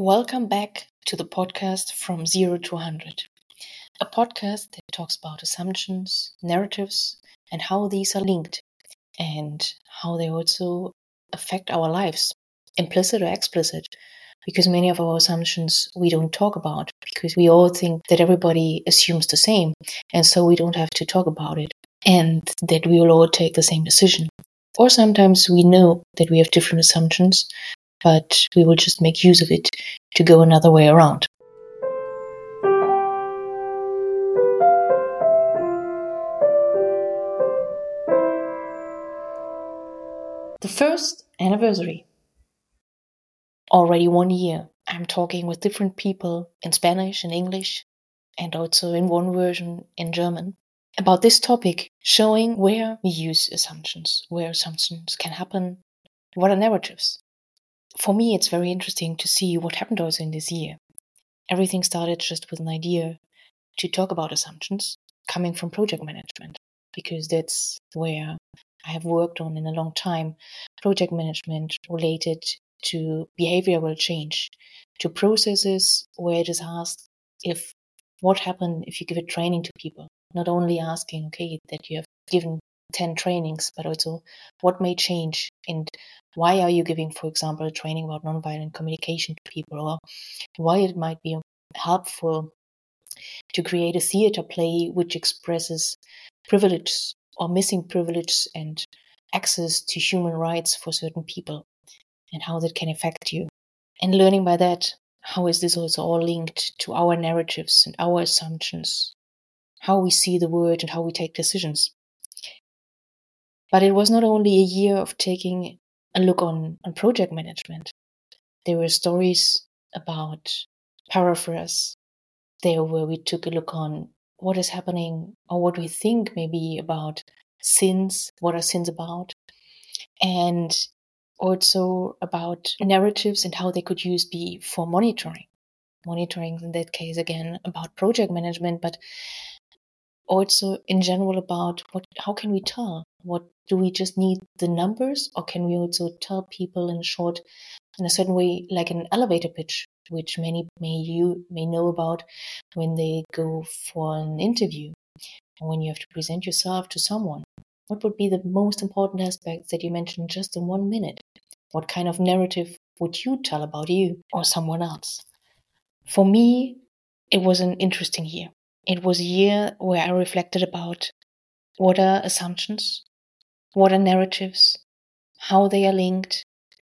Welcome back to the podcast From Zero to 100, a podcast that talks about assumptions, narratives, and how these are linked, and how they also affect our lives, implicit or explicit. Because many of our assumptions we don't talk about because we all think that everybody assumes the same, and so we don't have to talk about it, and that we will all take the same decision. Or sometimes we know that we have different assumptions, but we will just make use of it to go another way around. The first anniversary. Already one year, I'm talking with different people in Spanish and English, and also in one version in German, about this topic, showing where we use assumptions, where assumptions can happen, what are narratives for me, it's very interesting to see what happened also in this year. Everything started just with an idea to talk about assumptions coming from project management, because that's where I have worked on in a long time project management related to behavioral change, to processes where it is asked if what happened if you give a training to people, not only asking, okay, that you have given 10 trainings, but also what may change and why are you giving, for example, a training about nonviolent communication to people, or why it might be helpful to create a theater play which expresses privilege or missing privilege and access to human rights for certain people and how that can affect you. And learning by that, how is this also all linked to our narratives and our assumptions, how we see the world and how we take decisions. But it was not only a year of taking a look on, on project management. There were stories about paraphrase. There where we took a look on what is happening or what we think maybe about sins, what are sins about, and also about narratives and how they could use be for monitoring. Monitoring in that case again about project management, but also in general about what how can we tell what do we just need the numbers or can we also tell people in short in a certain way like an elevator pitch which many may you may know about when they go for an interview and when you have to present yourself to someone? What would be the most important aspects that you mentioned just in one minute? What kind of narrative would you tell about you or someone else? For me it was an interesting year. It was a year where I reflected about what are assumptions, what are narratives, how they are linked,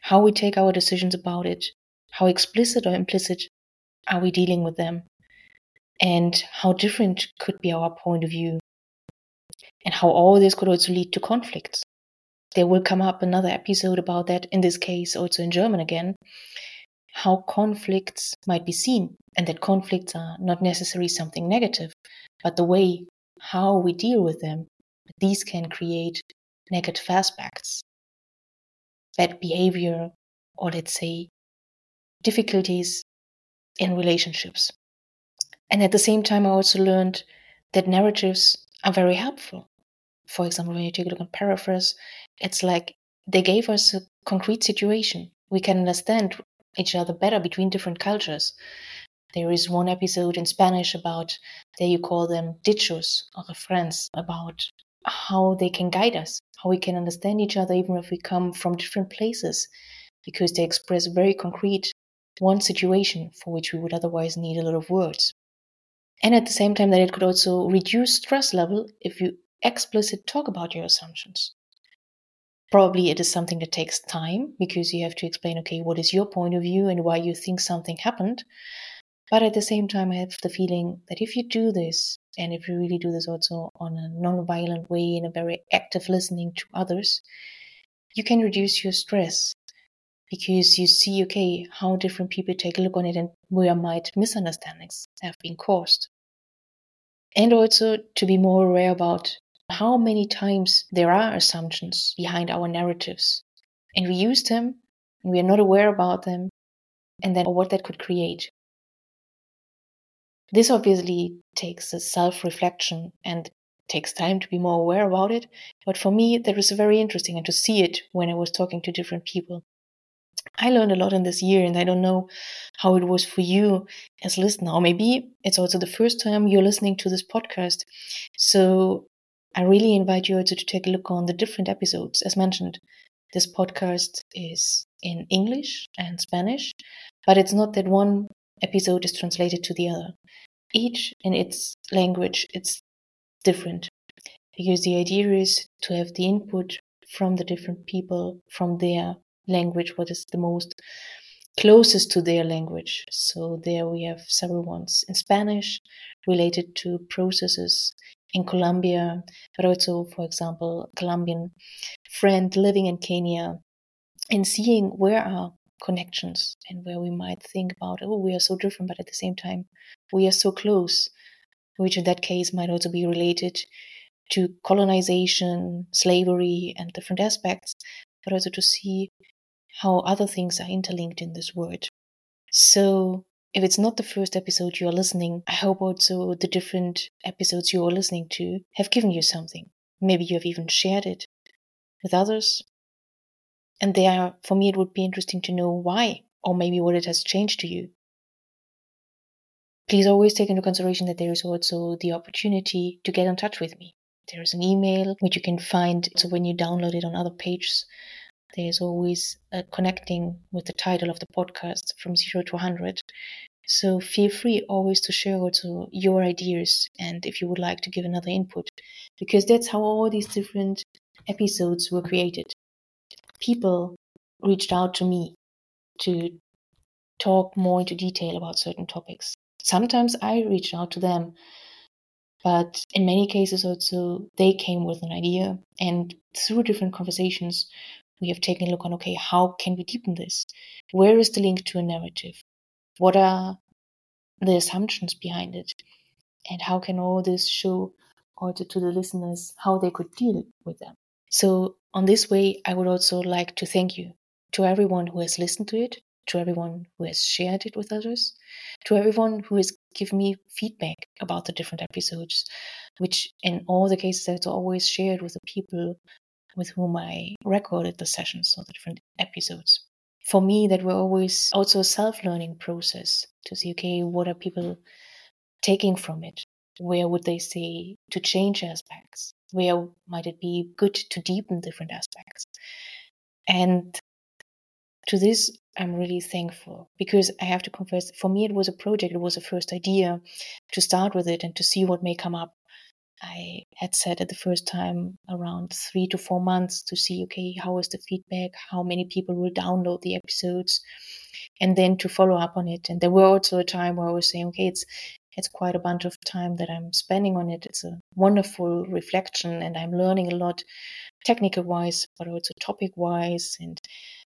how we take our decisions about it, how explicit or implicit are we dealing with them, and how different could be our point of view, and how all this could also lead to conflicts. There will come up another episode about that, in this case, also in German again, how conflicts might be seen, and that conflicts are not necessarily something negative, but the way how we deal with them, these can create negative aspects, bad behavior, or let's say difficulties in relationships. And at the same time, I also learned that narratives are very helpful. For example, when you take a look at paraphrase, it's like they gave us a concrete situation. We can understand each other better between different cultures. There is one episode in Spanish about, there you call them dichos or refrains, about how they can guide us, how we can understand each other even if we come from different places, because they express very concrete one situation for which we would otherwise need a lot of words. And at the same time, that it could also reduce stress level if you explicit talk about your assumptions. Probably it is something that takes time because you have to explain, okay, what is your point of view and why you think something happened. But at the same time, I have the feeling that if you do this, and if you really do this also on a non-violent way, in a very active listening to others, you can reduce your stress because you see, okay, how different people take a look on it and where might misunderstandings have been caused. And also to be more aware about how many times there are assumptions behind our narratives and we use them and we are not aware about them and then what that could create. This obviously takes a self reflection and takes time to be more aware about it. But for me, that was very interesting and to see it when I was talking to different people. I learned a lot in this year, and I don't know how it was for you as listener. Or maybe it's also the first time you're listening to this podcast. So I really invite you also to take a look on the different episodes. As mentioned, this podcast is in English and Spanish, but it's not that one episode is translated to the other. Each in its language, it's different because the idea is to have the input from the different people from their language, what is the most closest to their language. So there we have several ones in Spanish related to processes in Colombia, but also, for example, Colombian friend living in Kenya and seeing where are connections and where we might think about, oh, we are so different, but at the same time, we are so close, which in that case might also be related to colonization, slavery, and different aspects, but also to see how other things are interlinked in this word. So, if it's not the first episode you are listening, I hope also the different episodes you are listening to have given you something. Maybe you have even shared it with others. And there, for me, it would be interesting to know why, or maybe what it has changed to you. Please always take into consideration that there is also the opportunity to get in touch with me. There is an email which you can find. So when you download it on other pages, there's always a connecting with the title of the podcast from zero to 100. So feel free always to share also your ideas and if you would like to give another input, because that's how all these different episodes were created. People reached out to me to talk more into detail about certain topics. Sometimes I reached out to them but in many cases also they came with an idea. And through different conversations we have taken a look on okay how can we deepen this? Where is the link to a narrative? What are the assumptions behind it? And how can all this show also to the listeners how they could deal with them so on this way i would also like to thank you to everyone who has listened to it to everyone who has shared it with others, to everyone who has given me feedback about the different episodes, which in all the cases I've always shared with the people with whom I recorded the sessions or the different episodes. For me, that were always also a self learning process to see, okay, what are people taking from it? Where would they say to change aspects? Where might it be good to deepen different aspects? And to this, I'm really thankful because I have to confess, for me, it was a project. It was a first idea to start with it and to see what may come up. I had said at the first time around three to four months to see, okay, how is the feedback? How many people will download the episodes? And then to follow up on it. And there were also a time where I was saying, okay, it's it's quite a bunch of time that I'm spending on it. It's a wonderful reflection and I'm learning a lot technical wise, but also topic wise and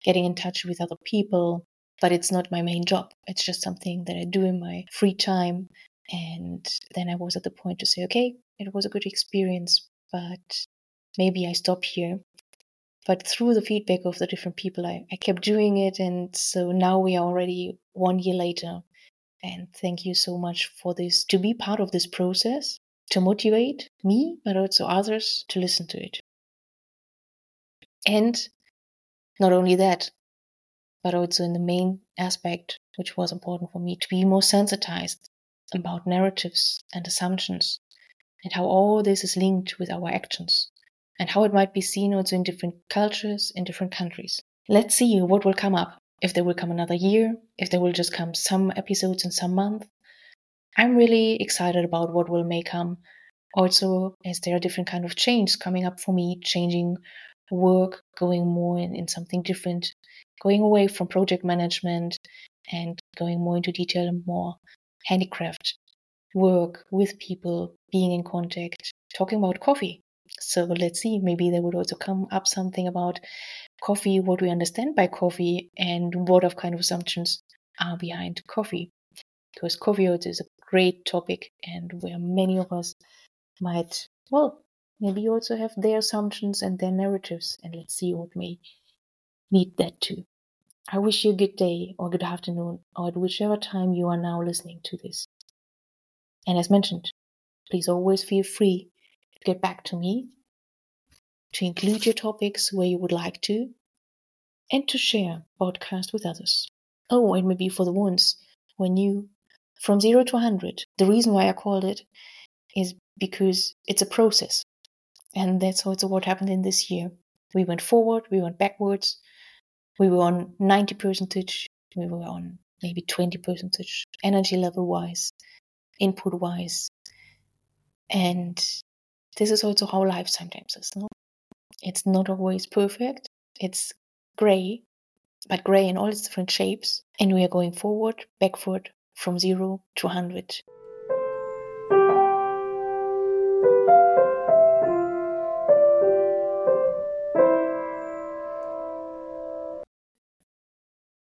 getting in touch with other people, but it's not my main job. It's just something that I do in my free time. And then I was at the point to say, okay, it was a good experience, but maybe I stop here. But through the feedback of the different people, I, I kept doing it. And so now we are already one year later. And thank you so much for this, to be part of this process, to motivate me, but also others to listen to it. And not only that, but also in the main aspect, which was important for me, to be more sensitized about narratives and assumptions and how all this is linked with our actions and how it might be seen also in different cultures in different countries. Let's see what will come up. If there will come another year, if there will just come some episodes in some month. I'm really excited about what will may come. Also, as there are different kind of changes coming up for me, changing work, going more in, in something different, going away from project management and going more into detail and more handicraft work with people, being in contact, talking about coffee. So let's see, maybe there would also come up something about coffee, what we understand by coffee, and what of kind of assumptions are behind coffee. Because coffee is a great topic and where many of us might, well, Maybe also have their assumptions and their narratives, and let's see what may need that too. I wish you a good day or good afternoon or at whichever time you are now listening to this. And as mentioned, please always feel free to get back to me, to include your topics where you would like to, and to share podcast with others. Oh, and maybe for the ones when you from zero to 100, the reason why I called it is because it's a process. And that's also what happened in this year. We went forward, we went backwards, we were on 90 percentage, we were on maybe 20 percentage energy level wise, input wise. And this is also how life sometimes is. No? It's not always perfect. It's gray, but gray in all its different shapes. And we are going forward, backward, from zero to 100